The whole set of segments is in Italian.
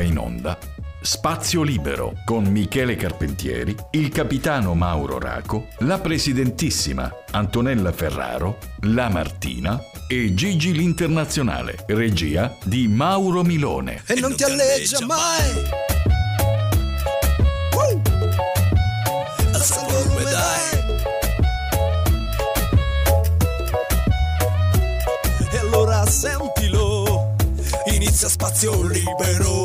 ora in onda Spazio Libero con Michele Carpentieri, il capitano Mauro Raco, la presidentissima Antonella Ferraro, la Martina e Gigi l'Internazionale, regia di Mauro Milone. E non ti alleggia mai! Uh! Dai! E allora sentilo, inizia spazio libero.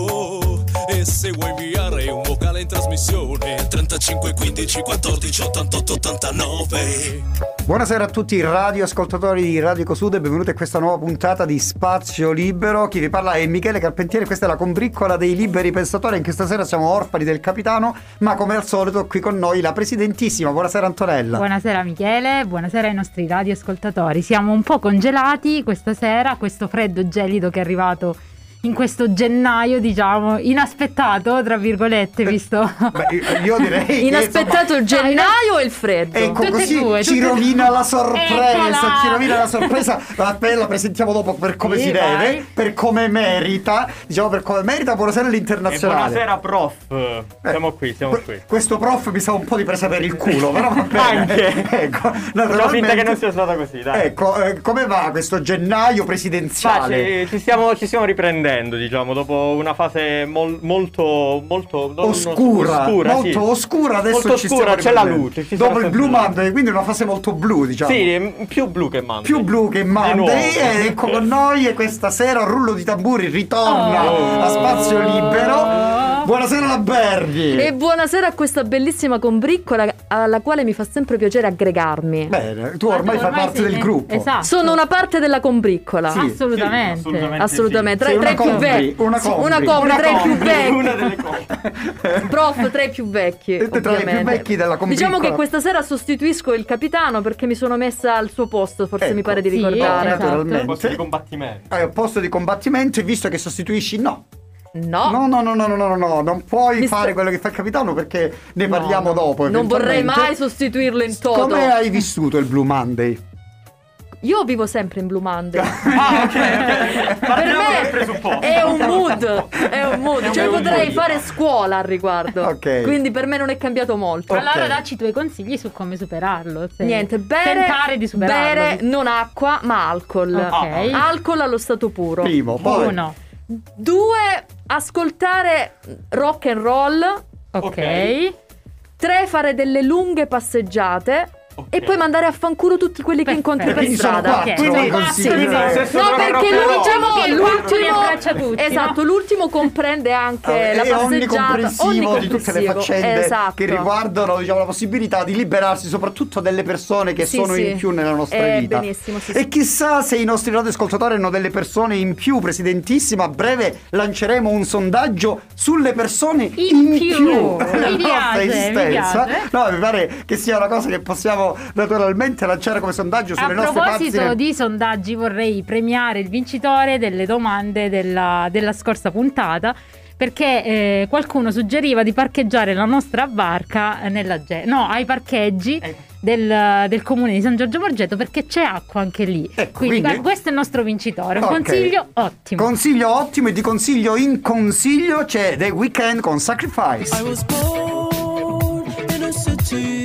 Se vuoi inviare un vocale in trasmissione 35 15 14 88 89 Buonasera a tutti i radioascoltatori di Radio Cosude, benvenuti a questa nuova puntata di Spazio Libero. Chi vi parla è Michele Carpentieri, questa è la combriccola dei liberi pensatori. Anche stasera siamo orfani del capitano, ma come al solito qui con noi la presidentissima. Buonasera Antonella. Buonasera Michele, buonasera ai nostri radioascoltatori. Siamo un po' congelati questa sera, questo freddo gelido che è arrivato in questo gennaio, diciamo, inaspettato, tra virgolette, visto? Beh, io direi che, Inaspettato insomma, il gennaio o il freddo? Ecco, Tutte e così due, ci e rovina due. la sorpresa, ci rovina la sorpresa. La la presentiamo dopo per come Sì, si deve, vai. per come merita. Diciamo per come merita. Buonasera E all'internazionale. buonasera prof, siamo qui, siamo qui. Questo prof mi sa un po' di presa per il culo, però va bene. Anche. ecco, naturalmente- finta che non sia stata così, dai. Ecco, eh, come va questo gennaio Ma presidenziale? ci, ci stiamo, ci stiamo riprendendo, diciamo, dopo una fase mol- molto, molto Oscura, oscura, molto sì. oscura, adesso Molto ci oscura, c'è la luce. Dopo il Blue. Monday, quindi una fase molto blu, diciamo. Sì, più blu che Monday. Più blu che Monday nuovo. e ecco con noi e questa sera rullo di tamburi ritorna Oh. a spazio libero. Buonasera la Berghi. E buonasera a questa bellissima combriccola alla quale mi fa sempre piacere aggregarmi. Bene, tu ormai fai parte del gruppo. Esatto. Sono una parte della combriccola. Sì. Assolutamente. Sì, assolutamente. Assolutamente, tra, Sei tra i più vecchi. una Sì, compri. una compri, Una tra i più vecchi. Una delle cose. Prof, tra i più vecchi. Tra i più ovviamente. vecchi della combriccola. Diciamo che questa sera sostituisco il capitano perché mi sono messa al suo posto, forse Ecco. mi pare di Sì, ricordare. esatto. Naturalmente. Posto di combattimento. Hai un posto di combattimento e visto che sostituisci no. No, No, no, no, no, no, no, no, non puoi Mi fare sta- quello che fa il capitano perché ne parliamo dopo. non vorrei mai sostituirlo in toto. Come hai vissuto il Blue Monday? Io vivo sempre in Blue Monday. Ah, ok, per me è un mood, è un mood. Cioè È un potrei mood. fare scuola al riguardo. Ok. Quindi per me non è cambiato molto. Allora Ok. dacci i tuoi consigli su come superarlo. se- Niente, bere, Tentare di superarlo. bere non acqua ma alcol. Ok. Alcol allo stato puro. Primo, poi Uno. Due, ascoltare rock and roll. Ok. Ok. Tre, fare delle lunghe passeggiate. Ok. E poi mandare a fanculo tutti quelli che Perfetto. incontri per Quindi sono strada. quattro Ok. i Sì, sì, sì, sì. No, Solo perché l'ultimo, Diciamo che l'ultimo, abbraccia tutti, esatto, no? l'ultimo comprende anche Ah, la passeggiata onnicomprensivo di tutte le faccende esatto. che riguardano diciamo, la possibilità di liberarsi soprattutto delle persone che Sì, sono sì. in più nella nostra Eh, vita. benissimo, sì, e sì. chissà se i nostri radioascoltatori hanno delle persone in più, Presidentissima. A breve lanceremo un sondaggio sulle persone in, In più. nella Mi nostra esistenza. piace. No, mi pare che sia una cosa che possiamo naturalmente lanciare come sondaggio A sulle nostre proposito pagine. di sondaggi, vorrei premiare il vincitore delle domande della, della scorsa puntata. Perché eh, qualcuno suggeriva di parcheggiare la nostra barca nella ge- no, ai parcheggi Ecco. del, del comune di San Giorgio Borgetto perché c'è acqua anche lì. Ecco, quindi, quindi- questo è il nostro vincitore. Un Ok. consiglio ottimo. Consiglio ottimo e di consiglio in consiglio c'è The Weeknd con Sacrifice. I was born in a city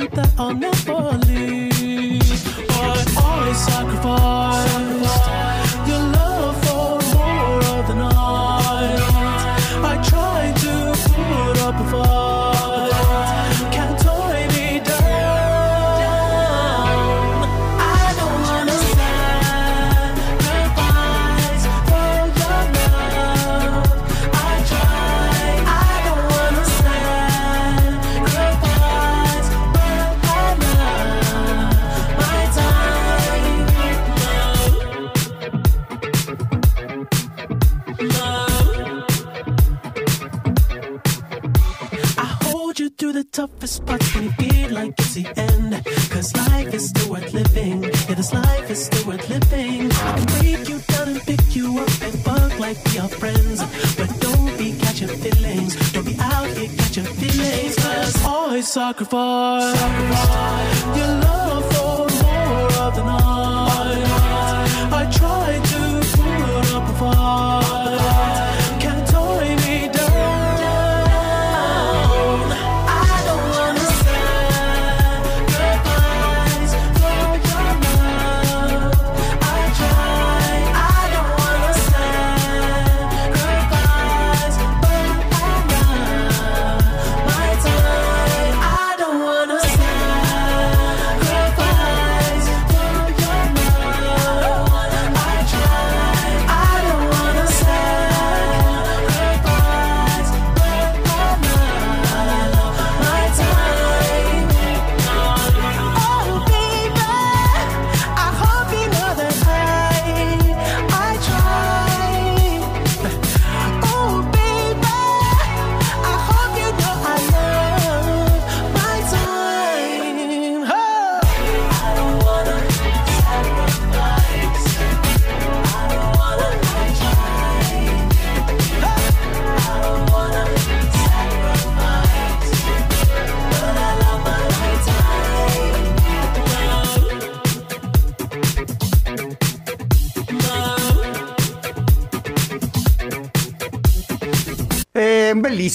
you that I'll never leave. But I sacrificed your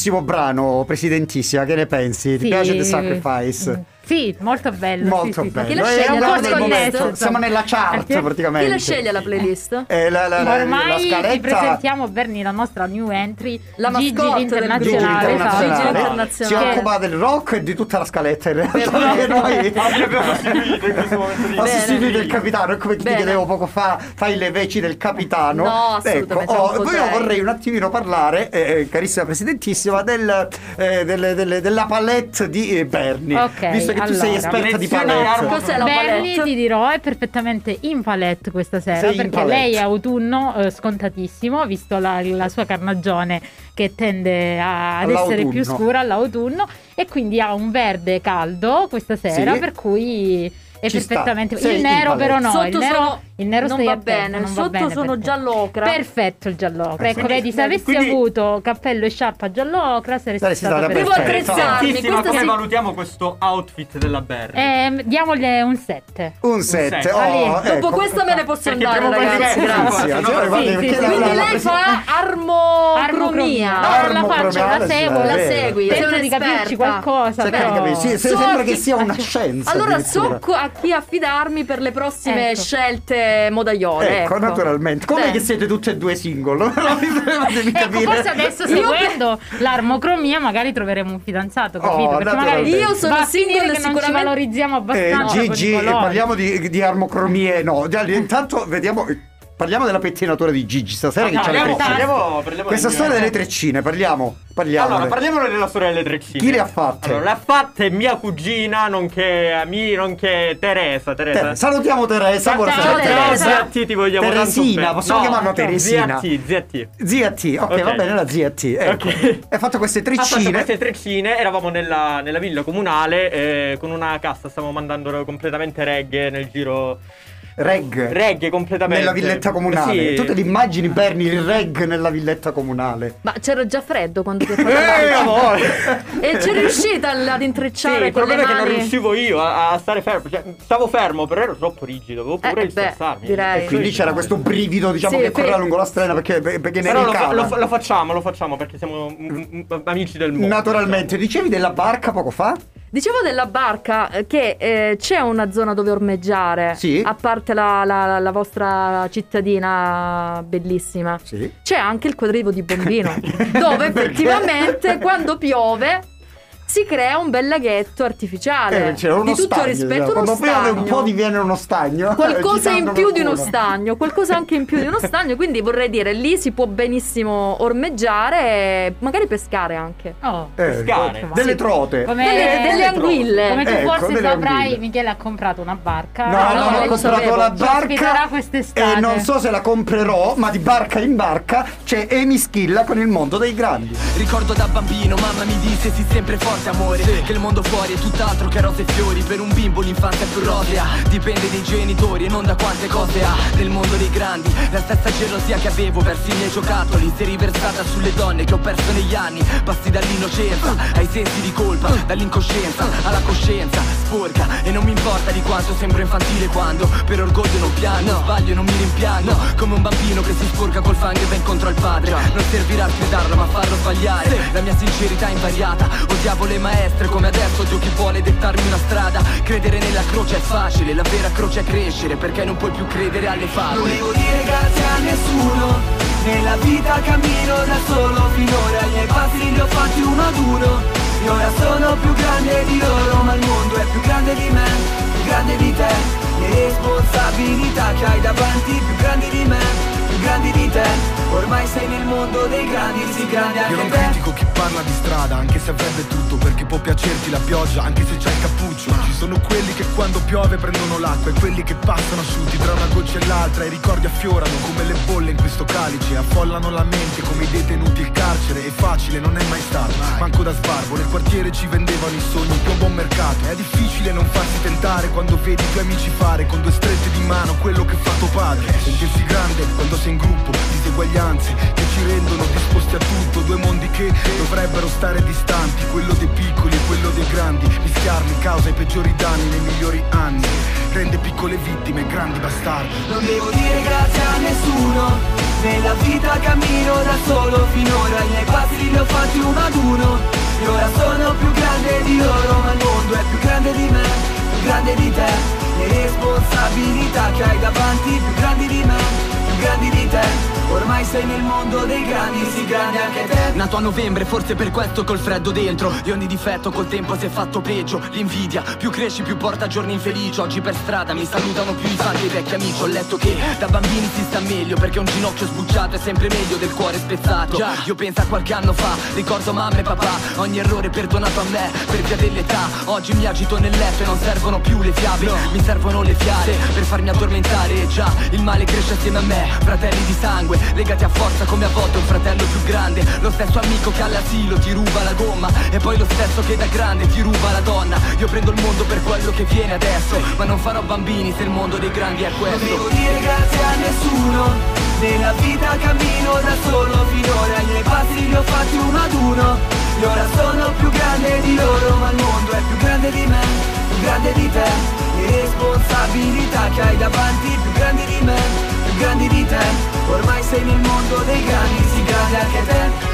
bellissimo brano, Presidentissima, che ne pensi? Ti Sì. piace The Sacrifice? Sì, molto bello. Molto sì, sì, bello. Chi la sceglie? La playlist? momento. Siamo nella chart Perché? praticamente. Chi la sceglie la playlist? Eh, la, la, la- la Ormai ti scaletta presentiamo Berni la nostra new entry La Gigi del Gigi internazionale, esatto. internazionale. si occupa del rock e di tutta la scaletta in realtà perché noi abbiamo sostituito in questo momento di sostituito il capitano è come ti chiedevo poco fa fai le veci del capitano No, ecco oh, io vorrei un attimino parlare eh, carissima presidentissima del, eh, delle- delle- della palette di eh, Bernie Ok, visto che tu sei allora. esperta di palette Cos'è la Berni palette? ti dirò è perfettamente in palette questa sera Sei perché lei è autunno eh, scontatissimo visto la, la sua carnagione che tende a- ad essere più scura all'autunno e quindi ha un verde caldo questa sera Sì. per cui è Ci sta. perfettamente Sei il nero però no Sotto il nero, sono- il nero non va attento, bene, non va sotto bene sono per giallo ocra. perfetto il giallo ocra ecco Quindi- vedi se avessi quindi- avuto cappello e sciarpa giallo ocra saresti Saresti stata stata Devo attrezzarmi, questa come sì. valutiamo questo outfit della Berry? Eh, diamogli un 7 un 7 set. Ali, Dopo ecco. questa me ne posso Perché andare, ragazzi. questo- Grazie. Quindi lei fa armocromia. La faccio, la seguo, la segui. Tento di capirci qualcosa, sembra che sia una scienza Allora so a chi affidarmi per le prossime Ecco. scelte modaiole. Ecco, naturalmente. Com'è Bene. che siete tutte e due single? Non mi devi Ecco, capire. forse adesso seguendo l'armocromia magari troveremo un fidanzato, capito? Oh, Perché magari naturalmente. Io sono va single che non ci sicuramente- valorizziamo Eh, abbastanza i Gigi, parliamo di, di armocromie, no. Intanto vediamo. Parliamo della pettinatura di Gigi stasera che c'ha le parliamo, treccine. parliamo, parliamo Questa del- storia delle treccine, parliamo. Parliamo. Allora, parliamo della storia delle treccine. Chi le ha fatte? Allora, le ha fatte mia cugina, nonché, ami- nonché Teresa. Teresa. Te- salutiamo Teresa, buonasera ciao, Teresa. Zia T, ti vogliamo tanto Teresina, bene. possiamo chiamarla Teresina? Zia T, zia T. Zia T, ok, Ok. va bene, la zia T. Ecco. Ok. Hai fatto queste Ha fatto treccine. queste treccine, eravamo nella, nella villa comunale eh, con una cassa, stavamo mandando completamente reggae nel giro. Reg. Reggae completamente. Nella villetta comunale. Sì. Tu te li immagini Bernie il reg nella villetta comunale? Ma c'era già freddo quando ti ho fatto Eh. E c'è riuscita ad Sì, intrecciare il con le problema è che non riuscivo io a, a stare fermo. Cioè, stavo fermo, però ero troppo rigido. Avevo paura Eh, sterzarmi. direi. E quindi c'era questo brivido, diciamo, Sì, che correva sì. lungo la strada perché, perché ne Però lo, lo lo facciamo, lo facciamo perché siamo mm, mm, amici del mondo. Naturalmente, dicevi della barca poco fa? Dicevo della barca eh, che eh, c'è una zona dove ormeggiare. Sì. A parte la, la- la vostra cittadina bellissima. Sì. C'è anche il quadrivo di Bombino, dove effettivamente quando piove si crea un bel laghetto artificiale. Eh, uno di tutto stagno, rispetto, diciamo. uno piove un stagno. po' diviene uno stagno. Qualcosa in più di uno stagno, qualcosa anche in più di uno stagno, quindi vorrei dire lì si può benissimo ormeggiare e magari pescare anche. Oh. Eh, Pescare. delle trote. Come, Delle- delle anguille. Come tu Ecco, forse saprai, anguille. Michele ha comprato una barca. No, Ah, no, no, ho comprato la barca e non so se la comprerò, ma di barca in barca c'è Amy Schilla con il mondo dei grandi. Ricordo da bambino mamma mi disse si sempre forte forte amore Che il mondo fuori è tutt'altro che rose e fiori. Per un bimbo l'infanzia è più rosea. Dipende dai genitori e non da quante cose ha. Nel mondo dei grandi La stessa gelosia che avevo verso i miei giocattoli. Si è riversata sulle donne che ho perso negli anni. Passi dall'innocenza ai sensi di colpa Dall'incoscienza alla coscienza. Sporca E non mi importa di quanto sembro infantile quando Per orgoglio non piango, sbaglio e non mi rimpiango. Come un bambino che si sporca col fango e va incontro al padre. Non servirà a gridarlo ma farlo sbagliare. La mia sincerità è invariata. Odiavo le maestre come adesso odio chi vuole dettarmi una strada. Credere nella croce è facile, la vera croce è crescere Perché non puoi più credere alle favole. Volevo dire grazie a nessuno Nella vita cammino da solo. Finora i miei passi li ho fatti uno ad uno E ora sono più grande di loro Ma il mondo è più grande di me Più grande di te. Le responsabilità che hai davanti Più grandi di me grandi di te Ormai sei nel mondo dei grandi Sì grande Io anche non te critico chi parla di strada, anche se avrebbe tutto, perché può piacerti la pioggia, anche se c'hai il cappuccio. Ci sono quelli che quando piove prendono l'acqua e quelli che passano asciutti tra una goccia e l'altra. I ricordi affiorano come le bolle in questo calice, affollano la mente come i detenuti il carcere. È facile, non è mai stato, manco da sbarbo. Nel quartiere ci vendevano i sogni più a buon mercato. È difficile non farsi tentare quando vedi i tuoi amici fare con due strette di mano quello che fa tuo padre. Sentirsi grande quando sei in gruppo, diseguaglianze che ci rendono disposti a tutto. Due mondi che dovrebbero stare distanti, quello dei piccoli e quello dei grandi. Mischiarli causa i peggiori danni nei migliori anni. Rende piccole vittime grandi bastardi. Non devo dire grazie a nessuno Nella vita cammino da solo Finora i miei passi li ho fatti uno ad uno E ora sono più grande di loro Ma il mondo è più grande di me Più grande di te Le responsabilità che hai davanti Più grandi di me grandi di te Ormai sei nel mondo dei grandi Sì grande anche te. Nato a novembre, forse per questo col freddo dentro. E ogni difetto col tempo si è fatto peggio. L'invidia, più cresci più porta giorni infelici. Oggi per strada mi salutano più i fan dei vecchi amici. Ho letto che da bambini si sta meglio Perché un ginocchio sbucciato è sempre meglio del cuore spezzato. Io penso a qualche anno fa, ricordo mamma e papà. Ogni errore perdonato a me, per via dell'età. Oggi mi agito nel letto e non servono più le fiabe. Mi servono le fiale per farmi addormentare. E già, il male cresce assieme a me Fratelli di sangue, legati a forza come a volte un fratello più grande. Lo stesso amico che all'asilo ti ruba la gomma E poi lo stesso che da grande ti ruba la donna. Io prendo il mondo per quello che viene adesso Ma non farò bambini se il mondo dei grandi è Non questo. devo dire grazie a nessuno Nella vita cammino da solo Finora. I miei passi li ho fatti uno ad uno E ora sono più grande di loro Ma il mondo è più grande di me Più grande di te. Le responsabilità che hai davanti Più grandi di me grandi di te. Ormai sei nel mondo dei grandi Sì grande anche te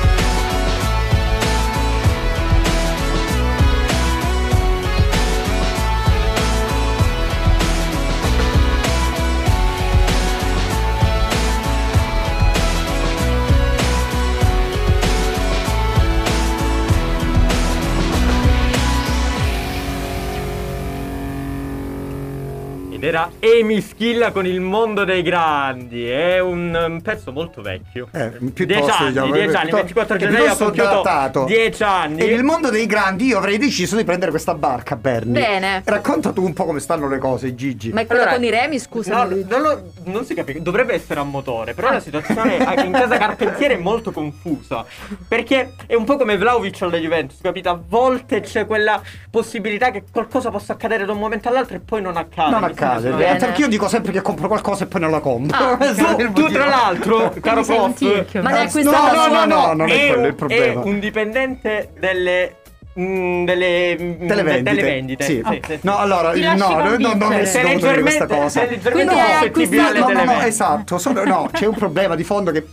Ed era Amy Schilla con il mondo dei grandi. È un, um, pezzo molto vecchio. Eh, 10 piuttosto, anni, diciamo, 10 anni, piuttosto- 24 è gennaio ha compiuto datato. 10 anni. E nel mondo dei grandi io avrei deciso di prendere questa barca, Bernie. Bene. Racconta tu un po' come stanno le cose, Gigi. Ma è quella Allora, con i remi, scusa. No, non, lo- non si capisce, dovrebbe essere a motore, però la situazione anche in casa Carpentiere è molto confusa. Perché è un po' come Vlaovic alla Juventus, capito? A volte c'è quella possibilità che qualcosa possa accadere da un momento all'altro e poi non accade. non accade. Bene. Perché io dico sempre che compro qualcosa e poi non la compro. Ah, è Tu, tu, tra l'altro, caro Prof. Ma hai No, no, no, no, non è quello il problema. È un dipendente delle. mm, delle mm, Televendite. televendite. Sì. Sì, sì. No, allora, Ti no, lasci no, non, dovuto dire questa cosa. Quindi suscettibile alle No, no, no, esatto. Solo, no, c'è un problema di fondo che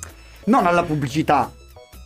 non alla pubblicità.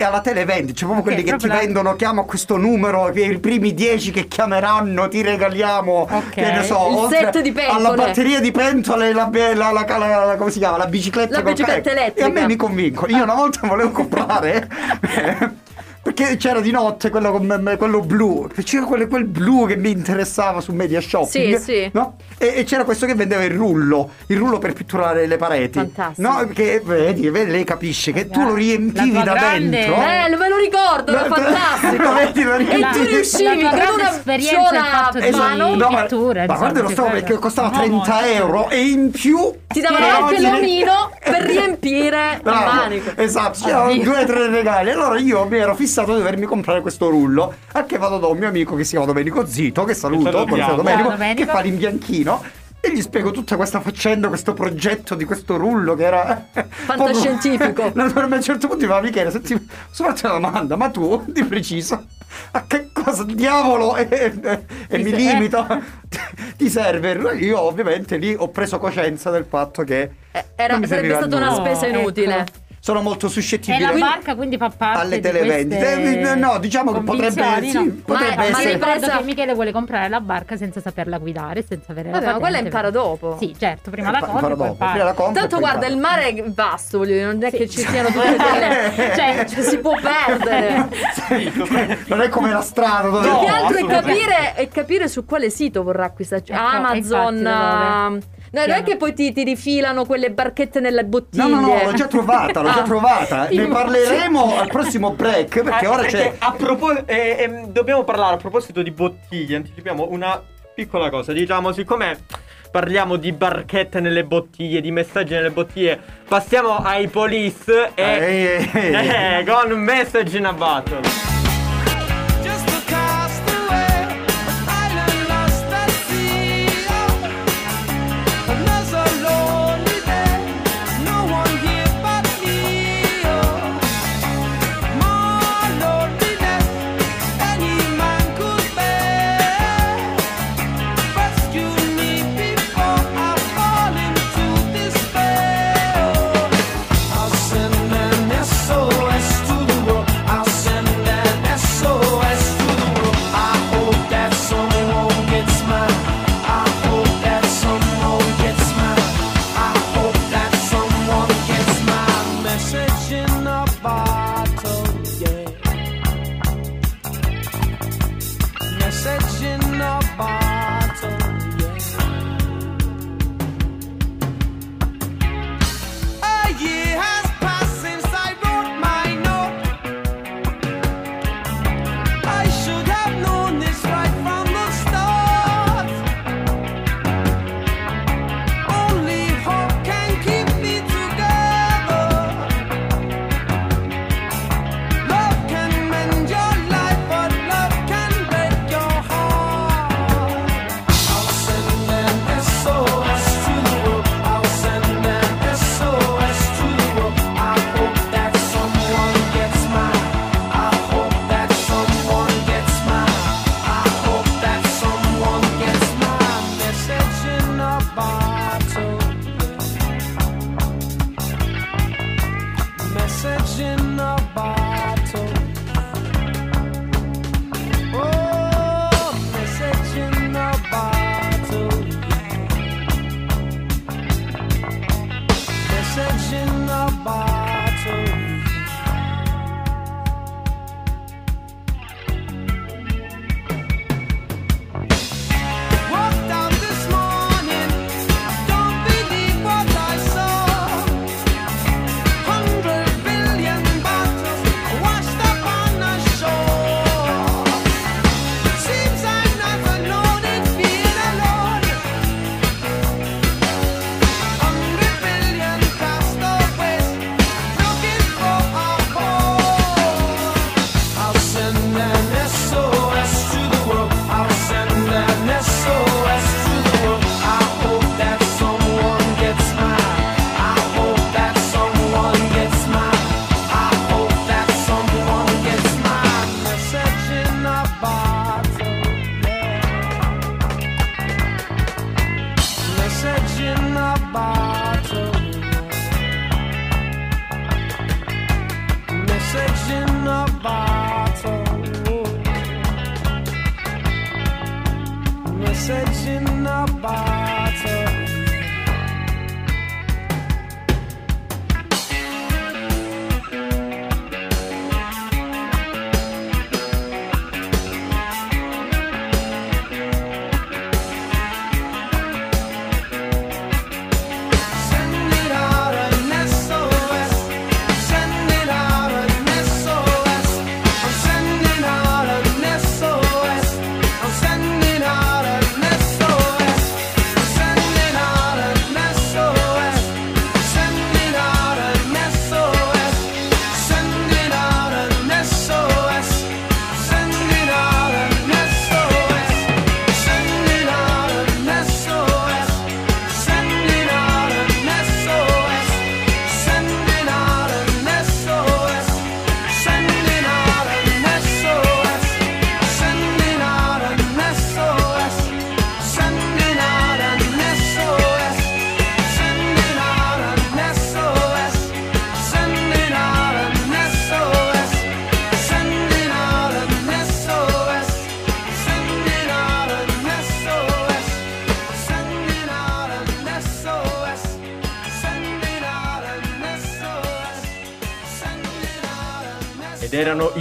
E alla televendita, c'è proprio Ok, quelli che ti la- vendono, chiama questo numero, i primi 10 che chiameranno ti regaliamo, Ok. che ne so, Il set di pentole. alla batteria di pentole, la, la, la- la- la- come si chiama, la bicicletta. La bicicletta elettrica. E a me mi convincono. Io una volta volevo comprare, perché c'era di notte quello, con- quello blu, c'era quel, quel blu che mi interessava su Media Shopping. Sì, sì. No? E, e c'era questo che vendeva il rullo, il rullo per pitturare le pareti. Fantastico. No? Che vedi, vedi, lei capisce che tu lo riempivi da grande- dentro. Eh, me lo ricordo, era fantastico. lo vedi, lo e riempivi. tu riuscivi con grande una esperienza di- mano. No, ma, pitture, ma guarda lo stavo perché costava no, 30 molto. euro e in più Ti davano anche l'omino per a Bravo, manico. Esatto, c'erano due o tre regali. Allora io mi ero fissato di dovermi comprare questo rullo. A che vado da un mio amico che si chiama Domenico Zito, che saluto, buonasera Domenico, Ciao, Domenico. che fa l'imbianchino. E gli spiego tutta questa faccenda, questo progetto di questo rullo che era Fantascientifico. Proprio- No, a un certo punto mi fa Michele, senti, posso farti una domanda, ma tu di preciso a che cosa diavolo e, e- e Ti mi se- limito ti serve? Io ovviamente lì ho preso coscienza del fatto che Eh, Era, mi sarebbe stata una spesa inutile. ecco. Sono molto E suscettibile la barca quindi fa parte alle di televendite. Eh, no, diciamo che potrebbe- sì, no? potrebbe ma, essere- Ma ricordo che Michele vuole comprare la barca senza saperla guidare, senza avere Vabbè, la ma quella patente. impara dopo. Sì, certo, prima Eh, la poi dopo. Prima la compro e Tanto guarda, imparo. il mare è vasto, voglio dire, non è che ci siano delle... cioè, ci si può perdere. non è come la strada dove Più No, che altro è capire, è capire su quale sito vorrà acquistare. Cioè, Ecco, Amazon. No, non è che poi ti, ti rifilano quelle barchette nelle bottiglie. No, no, no, l'ho già trovata, l'ho già Ah. trovata. Ne parleremo al prossimo break perché Eh, ora perché c'è A proposito, dobbiamo parlare a proposito di bottiglie. Anticipiamo una piccola cosa. Diciamo, siccome parliamo di barchette nelle bottiglie, di messaggi nelle bottiglie, passiamo ai police e. Ehi, ehi. eh, con message in a bottle.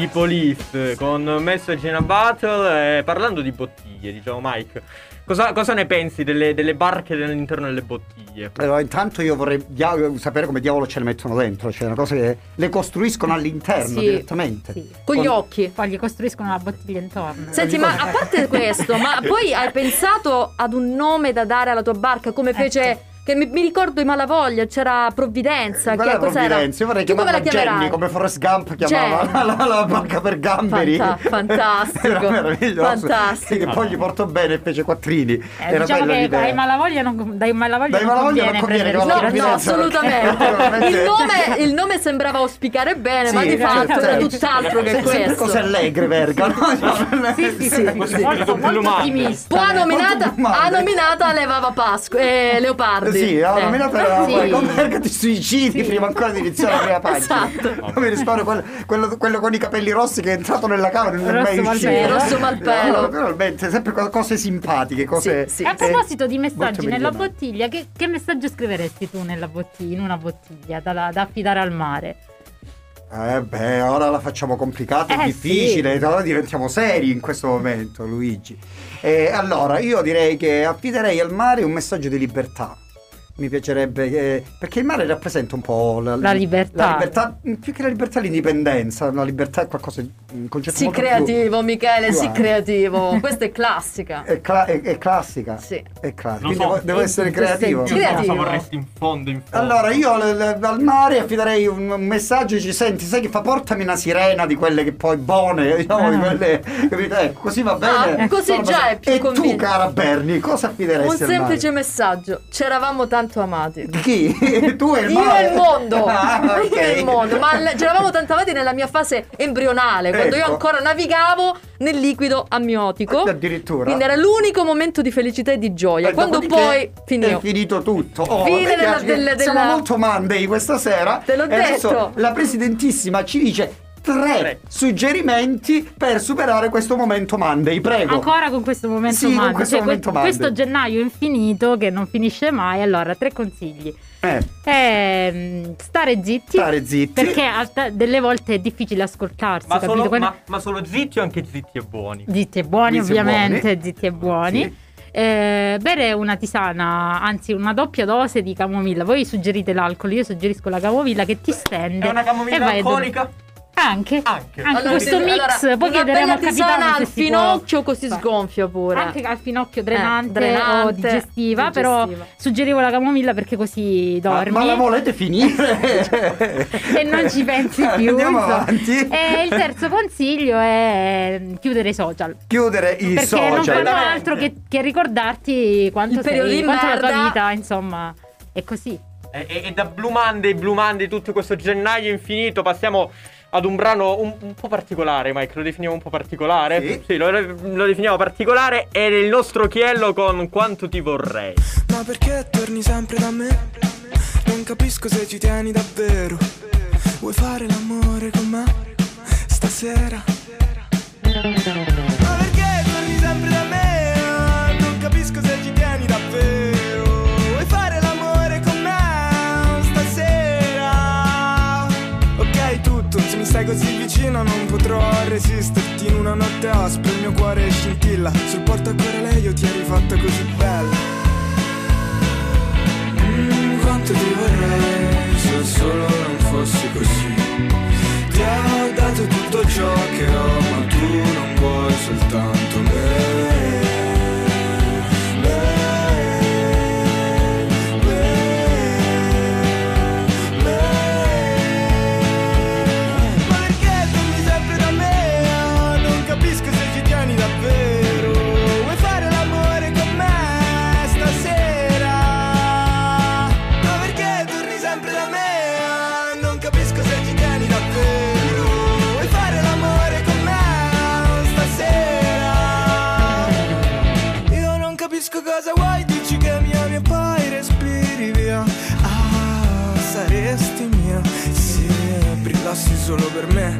I Police con Message in a Battle e parlando di bottiglie, diciamo Mike. Cosa, cosa ne pensi delle, delle barche all'interno delle bottiglie? Allora, intanto io vorrei dia- sapere come diavolo ce le mettono dentro, cioè una cosa che le costruiscono all'interno Sì. direttamente. Sì. Con gli occhi. Poi gli costruiscono la bottiglia intorno. Senti, ma a parte questo, ma poi hai pensato ad un nome da dare alla tua barca? Come fece. Che mi, mi ricordo i Malavoglia, c'era Provvidenza. Quella Che cos'era? Provvidenza, io vorrei Tu come la chiamarla Jenny, chiamerai? come Forrest Gump chiamava Jenny. la, la, la barca per gamberi. Fanta- fantastico. Era meraviglioso. Fantastico. Che poi gli portò bene e fece quattrini. Eh, Era diciamo che l'idea. ai Malavoglia non, dai Malavoglia Dai non Malavoglia conviene non conviene, No, no, Provvidenza, assolutamente. Il nome, il nome sembrava auspicare bene, Sì, ma di fatto certo, era certo. tutt'altro che questo. cose allegre, Verga. no? Sì, sì, sì, molto, ottimista. Poi ha nominata Levava Pasqua e Leopardi. Sì, ha Eh. nominato la Sì. perché ti suicidi prima ancora di iniziare la prima pagina. Esatto. Mi risparmio quello, quello- quello con i capelli rossi che è entrato nella camera non è Rosso mai uscito. Rosso malpelo. No, naturalmente, sempre co- cose simpatiche, cose... Sì, sì. A proposito di messaggi nella bottiglia, che, che messaggio scriveresti tu nella bottiglia, in una bottiglia da, da affidare al mare? Eh beh, ora la facciamo complicata e Eh, difficile, ora diventiamo seri in questo momento, Luigi. Eh, allora, io direi che affiderei al mare un messaggio di libertà. Mi piacerebbe che... perché il mare rappresenta un po' la, La libertà. La libertà, più che la libertà, l'indipendenza. La libertà è qualcosa di un concetto Sì, molto più- creativo, Michele, più sì, ampio. creativo. Questa è classica. È, cla- è- è classica. Sì. È classica. Quindi so. devo, E essere creativo. Io Creativo. vorresti in fondo, in fondo. Allora, io l- l- al mare affiderei un, messaggio, ci senti, sai che fa portami una sirena di quelle che poi buone, diciamo, di Ah. quelle, capito? Ecco, così va bene. Ah, così Sono già base- è più E tu, convinto. cara Berni, cosa affideresti Un al mare? semplice messaggio. C'eravamo tanto amati. Chi? tu e il Io mare? e il mondo, Ah, ok. io e il mondo, ma l- c'eravamo tanto avanti nella mia fase embrionale, quando io Ecco. ancora navigavo nel liquido amniotico. Addirittura. Quindi era l'unico momento di felicità e di gioia. E Quando dopodiché poi finì. È finito tutto. Oh, Fine della- che della- Siamo della- molto Monday questa sera. Te l'ho e adesso detto. la presidentissima ci dice tre, Tre. suggerimenti per superare questo momento Monday. Prego. Ancora con questo momento Sì, con Monday, questo cioè, momento que- Monday. questo gennaio infinito che non finisce mai. Allora, tre consigli. Eh, Ehm, stare zitti. stare zitti. Perché alta- delle volte è difficile ascoltarsi, ma, solo, Quando- ma, ma solo zitti o anche zitti e buoni? Zitti e buoni, Zitti ovviamente, buoni. zitti e buoni. Sì. Eh, bere una tisana, anzi una doppia dose di camomilla. Voi suggerite l'alcol, io suggerisco la camomilla che ti stende. È una e camomilla vai a alcolica? Anche, Anche. Allora, questo mix, allora, poi chiederemo al capitano al finocchio così sgonfia pure. Anche al finocchio drenante, drenante, o digestiva, però digestiva. suggerivo la camomilla perché così Ma, dormi ma la volete finire? e non ci pensi più. Andiamo insomma. avanti. E il terzo consiglio è chiudere i social. Chiudere i Perché non social. fanno altro che, che ricordarti quanto, sei, di quanto la tua merda. vita, insomma, è così. E, e- e da Blue Monday, Blue Monday, tutto questo gennaio infinito, passiamo ad un brano un, un po' particolare, Mike. Lo definiamo un po' particolare? Sì. lo, lo definiamo particolare. Ed è il nostro Chiello con Quanto ti vorrei. Ma perché torni sempre da me? Non capisco se ci tieni davvero. Vuoi fare l'amore con me? Stasera. Così vicino non potrò resisterti. In una notte aspra il mio cuore scintilla. Sul portacuore lei io ti eri fatta così bella. Mm, quanto ti vorrei se solo non fossi così. Ti ho dato tutto ciò che ho, ma tu non vuoi soltanto. Me, saresti mia. Se brillassi solo per me,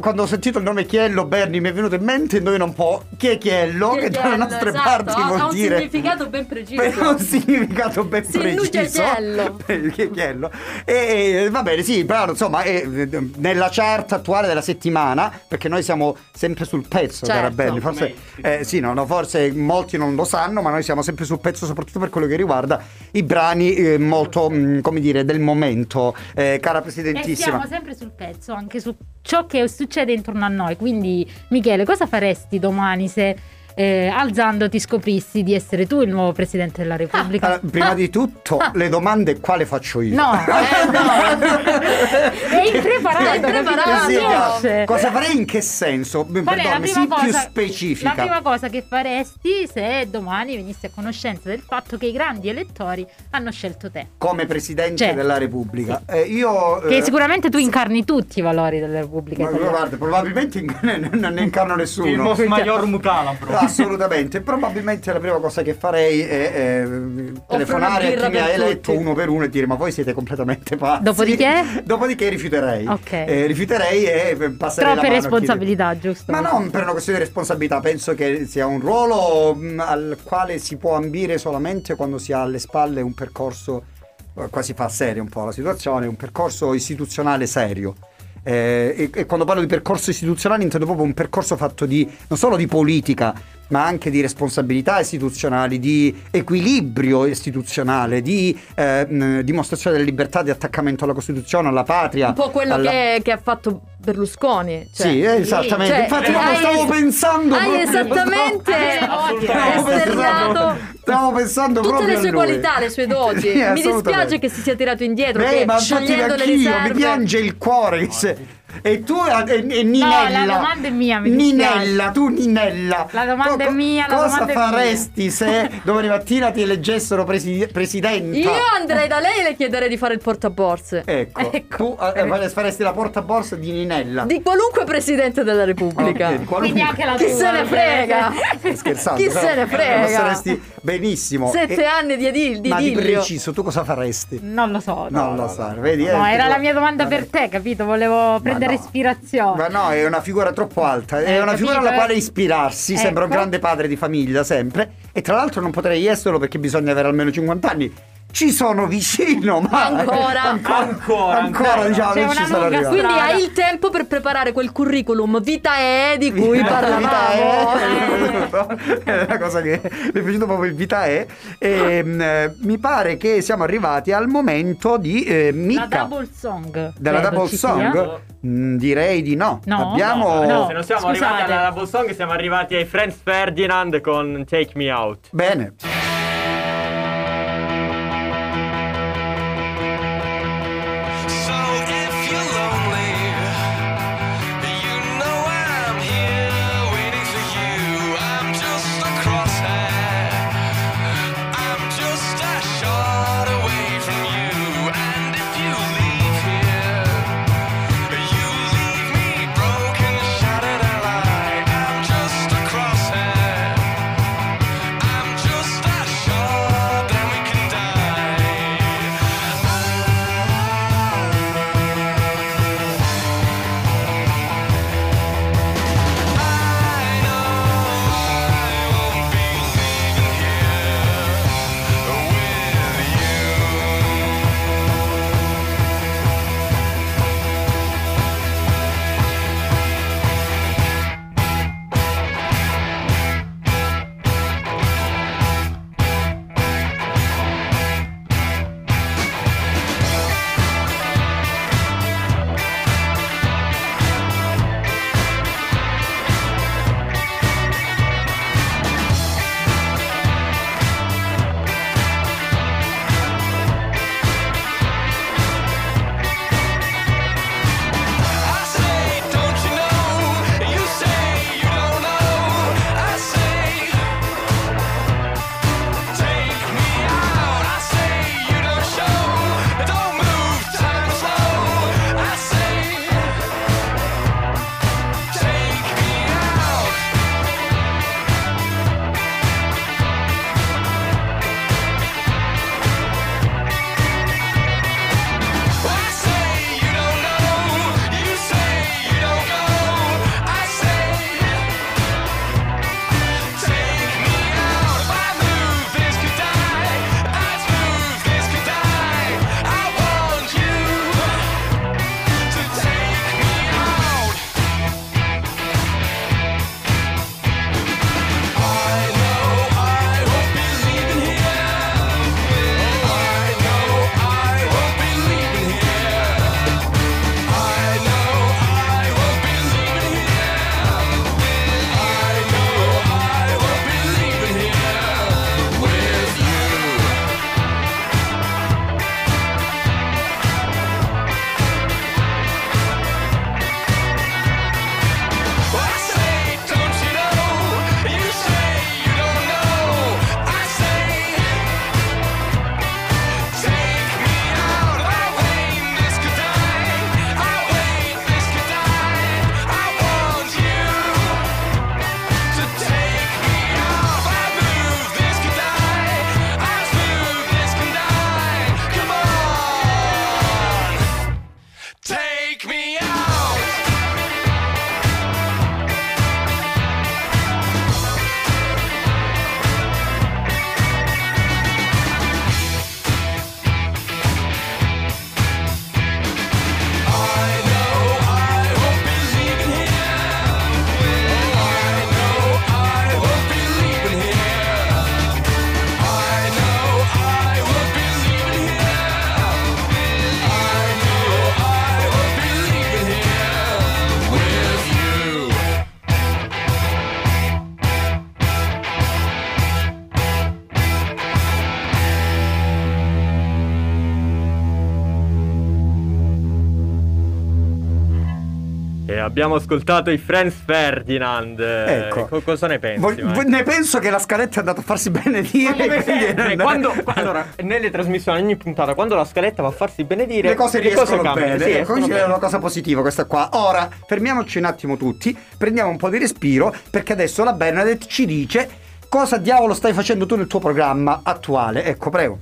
quando ho sentito il nome Chiello Berni mi è venuto in mente indovina un po' chi è Chiello che dalle Chiello, nostre esatto, parti ha, vuol ha un dire significato ben preciso. per un significato ben Si preciso Chiello. Perché Chiello e, e, va bene sì però insomma è, nella chart attuale della settimana perché noi siamo sempre sul pezzo Certo. cara Berni forse eh, sì no, no, forse molti non lo sanno ma noi siamo sempre sul pezzo soprattutto per quello che riguarda i brani eh, molto mh, come dire del momento eh, cara E presidentissima siamo sempre sul pezzo, anche su ciò che succede intorno a noi. Quindi, Michele, cosa faresti domani se eh, alzandoti scoprissi di essere tu il nuovo presidente della Repubblica? Allora, prima di tutto le domande quale faccio io No, eh, no. è impreparato. È impreparato. capito? Sì, cosa farei in che senso? Qual è la Perdonami, prima sii più cosa- specifica La prima cosa che faresti se domani venissi a conoscenza del fatto che i grandi elettori hanno scelto te. come presidente Certo. della Repubblica Eh, io Che eh, sicuramente tu incarni tutti i valori della Repubblica ma- guarda, probabilmente non ne incarno Il nessuno Mos Maior Mucalabro. Assolutamente, probabilmente la prima cosa che farei è, eh, telefonare a chi mi ha eletto uno per uno e dire ma voi siete completamente pazzi. Dopodiché? Dopodiché rifiuterei. Ok. Eh, rifiuterei e eh, passerei la Troppe responsabilità, giusto? Ma non per una questione di responsabilità, penso che sia un ruolo mh, al quale si può ambire solamente quando si ha alle spalle un percorso, eh, qua si fa serio un po' la situazione, un percorso istituzionale serio. Eh, e, e quando parlo di percorso istituzionale intendo proprio un percorso fatto di non solo di politica, ma anche di responsabilità istituzionali, di equilibrio istituzionale, di eh, mh, dimostrazione della libertà di attaccamento alla Costituzione, alla patria. Un po' quello alla- che, che ha fatto Berlusconi. Cioè. sì, esattamente. Cioè, Infatti, hai- stavo pensando Hai proprio- esattamente esternato Stavo pensando tutte proprio le sue a lui. qualità, le sue doti. Sì, Mi dispiace che si sia tirato indietro, Beh, che ma infatti le anch'io, riserve. mi piange il cuore. che se- E tu e, e Ninella. la domanda è mia, mi. Ninella, tu Ninella. La domanda è mia, la cosa faresti se domani mattina ti eleggessero presi- presidenta? Io andrei da lei e le chiederei di fare il portaborse. Ecco, Ecco. tu eh, faresti la portaborsa di Ninella. Di qualunque presidente della Repubblica. Ok, di qualunque- Quindi anche la Chi tua. se ne frega? Sto scherzando. Chi se ne frega? Lo saresti benissimo. Sette E- anni di, edil, di Ma di preciso, tu cosa faresti? Non lo so. no, Non no, lo no. so, vedi? No, eh, era tipo- la mia domanda per te, capito? Volevo prendere no. ispirazione. Ma no, è una figura troppo alta, è Eh, una figura alla capito, quale eh? ispirarsi, sembra un Ecco. grande padre di famiglia sempre e tra l'altro non potrei esserlo perché bisogna avere almeno 50 anni. Ci sono vicino, ma Ancora. ancora, Ancora, ancora, diciamo, C'è non ci sono lunga. Quindi hai il tempo per preparare quel curriculum vitae di cui Vita parlavamo. è, è una cosa che mi è piaciuto proprio il vita è e mm, eh, mi pare che siamo arrivati al momento di eh, La Micca double song. della credo double song. Mm, direi di no, No? abbiamo No. Se non siamo Scusate. arrivati alla double song, siamo arrivati ai Friends Ferdinand con Take Me Out. bene abbiamo ascoltato i Friends Ferdinand. Ecco. Co- cosa ne pensi? Vo- ne penso che la scaletta è andata a farsi benedire. quindi- Eh, quando, allora, nelle trasmissioni, ogni puntata, quando la scaletta va a farsi benedire, le cose riescono cambiano. bene. Sì, ecco, quindi è una cosa positiva questa qua. Ora, fermiamoci un attimo tutti, prendiamo un po' di respiro, perché adesso la Bernadette ci dice cosa diavolo stai facendo tu nel tuo programma attuale. Ecco, prego.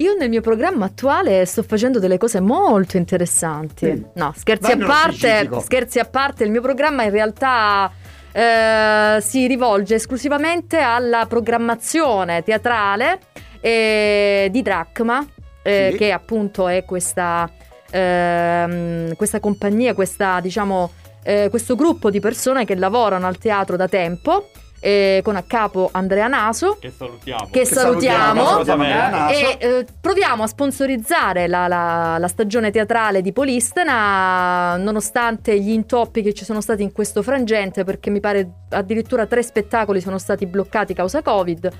Io nel mio programma attuale sto facendo delle cose molto interessanti. Mm. No, scherzi Vai a parte, scherzi a parte, il mio programma in realtà eh, si rivolge esclusivamente alla programmazione teatrale eh, di Drachma, eh, Sì. che appunto è questa, ehm, questa compagnia, questa, diciamo, eh, questo gruppo di persone che lavorano al teatro da tempo. Eh, con a capo Andrea Naso, Che salutiamo. che, salutiamo, salutiamo Andrea Naso. e eh, proviamo a sponsorizzare la, la- la stagione teatrale di Polistena nonostante gli intoppi che ci sono stati in questo frangente perché mi pare addirittura tre spettacoli sono stati bloccati causa covid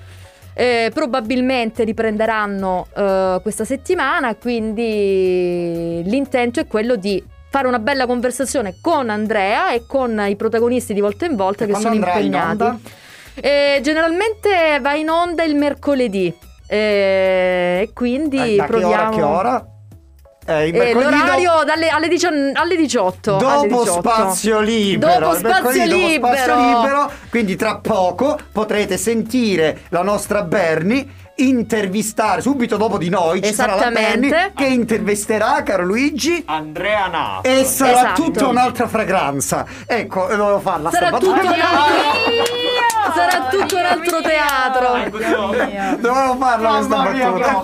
Eh, probabilmente riprenderanno eh, questa settimana quindi l'intento è quello di fare una bella conversazione con Andrea e con i protagonisti di volta in volta che Quando sono andrà in impegnati generalmente va in onda il mercoledì. E quindi Eh, da che ora proviamo. che ora? Eh, Eh, l'orario dalle, alle, dicion- alle 18. alle Dopo 18. spazio libero, Dopo spazio dopo spazio libero. libero, quindi tra poco potrete sentire la nostra Berni intervistare subito dopo di noi ci sarà la Berni Esattamente. che intervisterà caro Luigi Andrea Naso. e sarà Esatto. tutta un'altra fragranza. Ecco, dovevo farla Sarà sta tutto, sarà tutto un altro teatro. Dovevo farla questa battuta.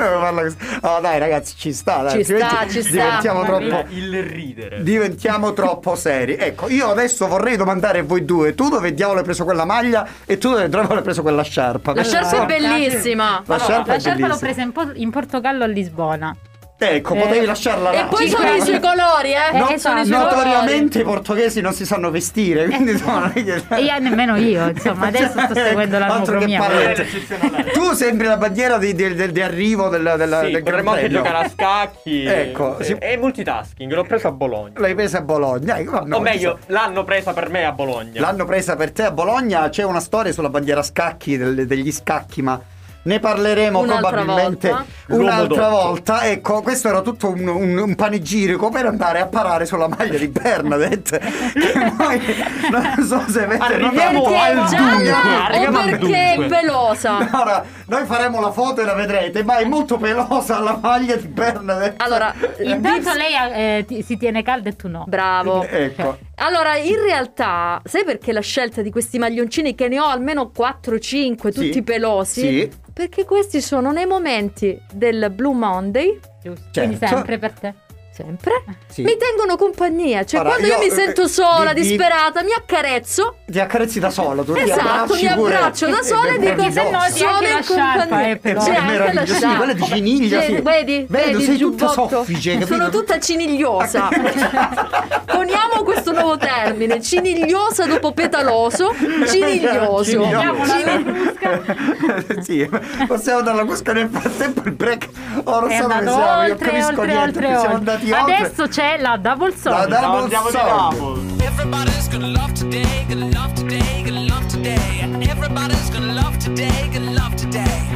Oh dai ragazzi, ci sta, dai, Ci sta, ci sta. Diventiamo troppo Il ridere. diventiamo troppo seri. Ecco, io adesso vorrei domandare a voi due: tu dove diavolo hai preso quella maglia e tu dove diavolo hai preso quella sciarpa? La sciarpa è bellissima. La sciarpa l'ho presa in Portogallo a Lisbona. Ecco, Eh. potevi lasciarla là. E poi sono i suoi colori, eh. No- Eh, sono i suoi notoriamente i portoghesi non si sanno vestire, quindi insomma, non E io nemmeno io, insomma, adesso sto seguendo la Altro che. Eccezionale. Tu sembri la bandiera di, di- del- di arrivo del, del, Sì, del Gran Premio. giocare a scacchi. Ecco, Sì. si- E multitasking, l'ho preso a Bologna. L'hai presa a Bologna. Ecco, vabbè, o meglio, sta. l'hanno presa per me a Bologna. L'hanno presa per te a Bologna. C'è una storia sulla bandiera a scacchi, del- degli scacchi, ma ne parleremo Un'altra probabilmente volta. un'altra L'uomo volta. Ecco, questo era tutto un, un- un panegirico per andare a parare sulla maglia di Bernadette. che poi non so se avete Arriviamo Perché al è dunque, gialla arriviamo o perché è velosa? Ora, noi faremo la foto e la vedrete, ma è molto pelosa la maglia di Bernadette. Allora, Intanto lei eh, ti- si tiene calda e tu no. bravo. Ecco. Allora, in realtà, sai perché la scelta di questi maglioncini che ne ho almeno 4-5, tutti Sì. pelosi? Sì. Perché questi sono nei momenti del Blue Monday, Giusto. Certo. Quindi sempre per te. Sempre, Sì. mi tengono compagnia. Cioè, Ora, quando io, io, mi eh, sento sola, di- di- disperata, mi accarezzo. Ti accarezzi da solo, tu ti Esatto, abbracci mi pure. abbraccio da sola e dico se no ti- sono in compagnia. è. Sì, C'è è meraviglioso, sì, quella di ciniglia, Sì. Vedi, Vedo, vedi sei tutta soffice, capito? Sono tutta cinigliosa. Poniamo questo nuovo termine, cinigliosa dopo petaloso, ciniglioso. Ciniglioso. Cini- sì, possiamo dare la cusca nel frattempo il break. Andato siamo, io oltre, capisco oltre, niente, oltre, siamo oltre. Andati oltre. Adesso c'è la double La soul. double Ciao, andiamo di sound. Napoli. Everybody's gonna love today, gonna love today, gonna love today. Everybody's gonna love today, gonna love today.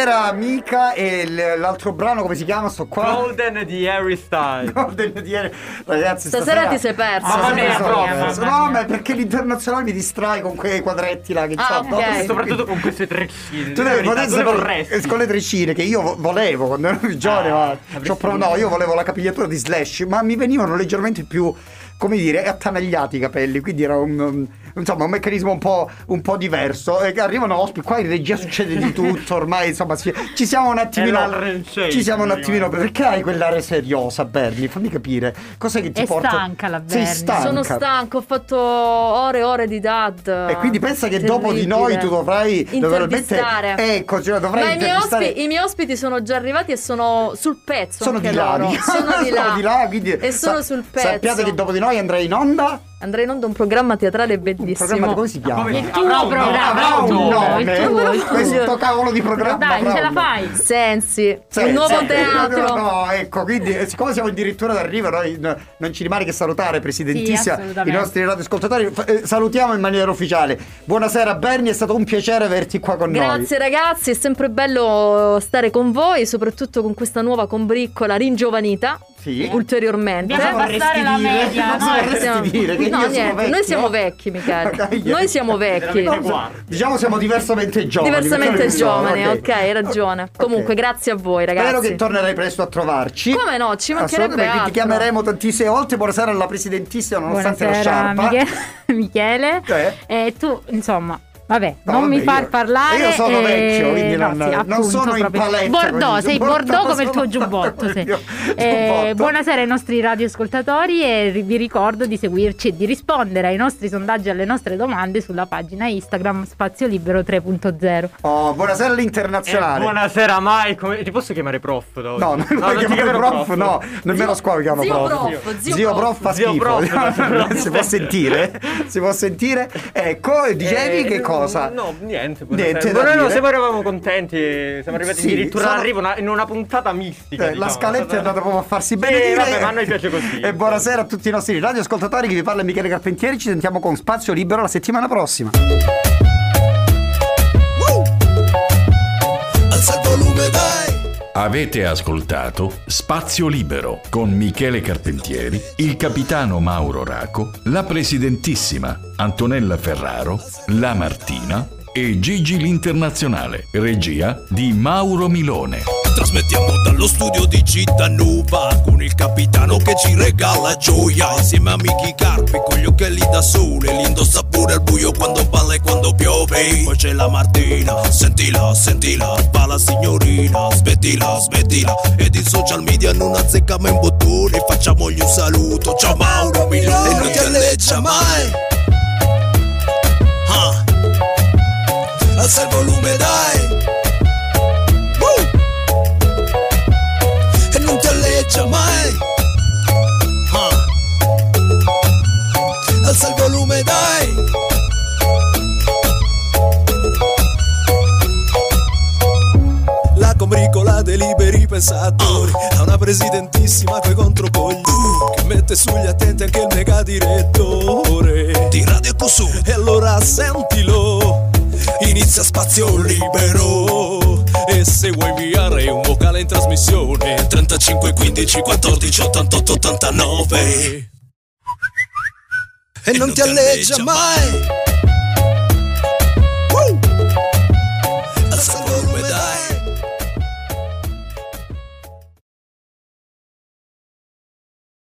Era Mika e l'altro brano, come si chiama? Sto qua. Golden di Harry Styles. Golden di ieri. Ragazzi, Stasera ti sei perso. Mamma mia, perso. No, ma perché l'internazionale mi distrae con quei quadretti là che Ah, c'ha ok. addosso. E soprattutto con queste treccine. Tu devi vorresti. con le treccine che io vo- volevo quando ero più giovane, Ah, ma provato- no, io volevo la capigliatura di slash, ma mi venivano leggermente più, come dire, attanagliati i capelli, quindi era un- insomma, un meccanismo un po', un po' diverso. E che arrivano ospiti, qua in regia succede di tutto, ormai insomma ci, ci siamo un attimino... È Ci siamo un attimino... Perché hai quell'area seriosa, Berni? Fammi capire. Cos'è che ti È porta... stanca la Sei Berni. stanca. Sono stanco, ho fatto ore e ore di dad. E quindi pensa che dopo di noi tu dovrai intervistare. ecco, cioè, dovrai Ma i miei, intervistare ospi- i miei ospiti sono già arrivati e sono sul pezzo. sono di là, Sono di là. di là, quindi e sono sa- sul pezzo. Sappiate che dopo di noi andrei in onda Andrei in onda un programma teatrale un bellissimo. programma come si chiama? Il tuo Avrà un programma, un il tuo, nome. il tuo, il tuo. Questo cavolo di programma Dai, avrà ce la un fai. Sensi, Sì, un nuovo sì. teatro. No, no, ecco, quindi eh, siccome siamo addirittura d'arrivo, noi no, non ci rimane che salutare, Presidentissima, Sì, i nostri radioascoltatori. Eh, salutiamo in maniera ufficiale. Buonasera Berni, è stato un piacere averti qua con noi. Grazie ragazzi, è sempre bello stare con voi, soprattutto con questa nuova combriccola ringiovanita. Sì. Ulteriormente. Dobbiamo abbassare la dire? media, no? vorresti Siamo- dire? Che no, niente, noi siamo vecchi, Michele. Dai. Noi siamo vecchi. Diciamo siamo diversamente giovani. Diversamente giovani, ok, hai ragione. Comunque, grazie a voi, ragazzi. Spero che tornerai presto a trovarci. Come no, ci mancherebbe altro. Ti chiameremo tantissime volte. Buonasera alla Presidentissima, nonostante Buonasera la sciarpa. Michele. Michele. Eh? E tu, insomma, Vabbè, No, non vabbè, mi far io- parlare. io sono eh, vecchio, quindi no, non- sì, non appunto, sono in paletta Bordeaux, sei Bordeaux come il tuo giubbotto. sì. Eh, buonasera ai nostri radioascoltatori e vi ricordo di seguirci e di rispondere ai nostri sondaggi e alle nostre domande sulla pagina Instagram Spazio Libero 3.0. Oh, buonasera Eh, all'internazionale. buonasera Mai, come- ti posso chiamare prof? da oggi? No, non non mi ti chiamare chiamerò prof, no, nemmeno a scuola mi chiamano zio prof. prof, zio prof fa Zio schifo. prof. si può sentire? Si può sentire? Ecco, dicevi Eh, che cosa? No, niente. Niente da Buonasera. dire. No, siamo eravamo contenti. Siamo arrivati Sì, addirittura sono- all'arrivo una- in una puntata mistica. Eh, la diciamo. scaletta è andata proprio a farsi Sì, benedire. vabbè, ma a noi piace così. E buonasera a tutti i nostri radioascoltatori. Chi vi parla è Michele Carpentieri. Ci sentiamo con Spazio Libero la settimana prossima. Alza il volume dai Avete ascoltato Spazio Libero con Michele Carpentieri, il capitano Mauro Raco, la presidentissima Antonella Ferraro, la Martina e Gigi l'Internazionale, regia di Mauro Milone. Trasmettiamo dallo studio di Cittanuva Con il capitano che ci regala gioia. Insieme a amici carpi con gli occhiali da sole. Li indossa pure al buio quando balla e quando piove. Poi c'è la Martina, sentila, sentila Va la signorina, smettila, smettila Ed in social media non azzecca mai un bottone Facciamogli un saluto, ciao Mauro Milone E non ti alleggia mai. Ah. Alza il volume dai alleggia mai. Ah. Alza il volume, dai. La combricola dei liberi pensatori Ha una presidentissima coi controcoglioni Che mette sugli attenti anche il mega direttore Di Radio Cosù E allora sentilo Inizia spazio libero se vuoi inviare un vocale in trasmissione 35 15 14 88 89 e, e non, non ti alleggia mai, mai. Uh.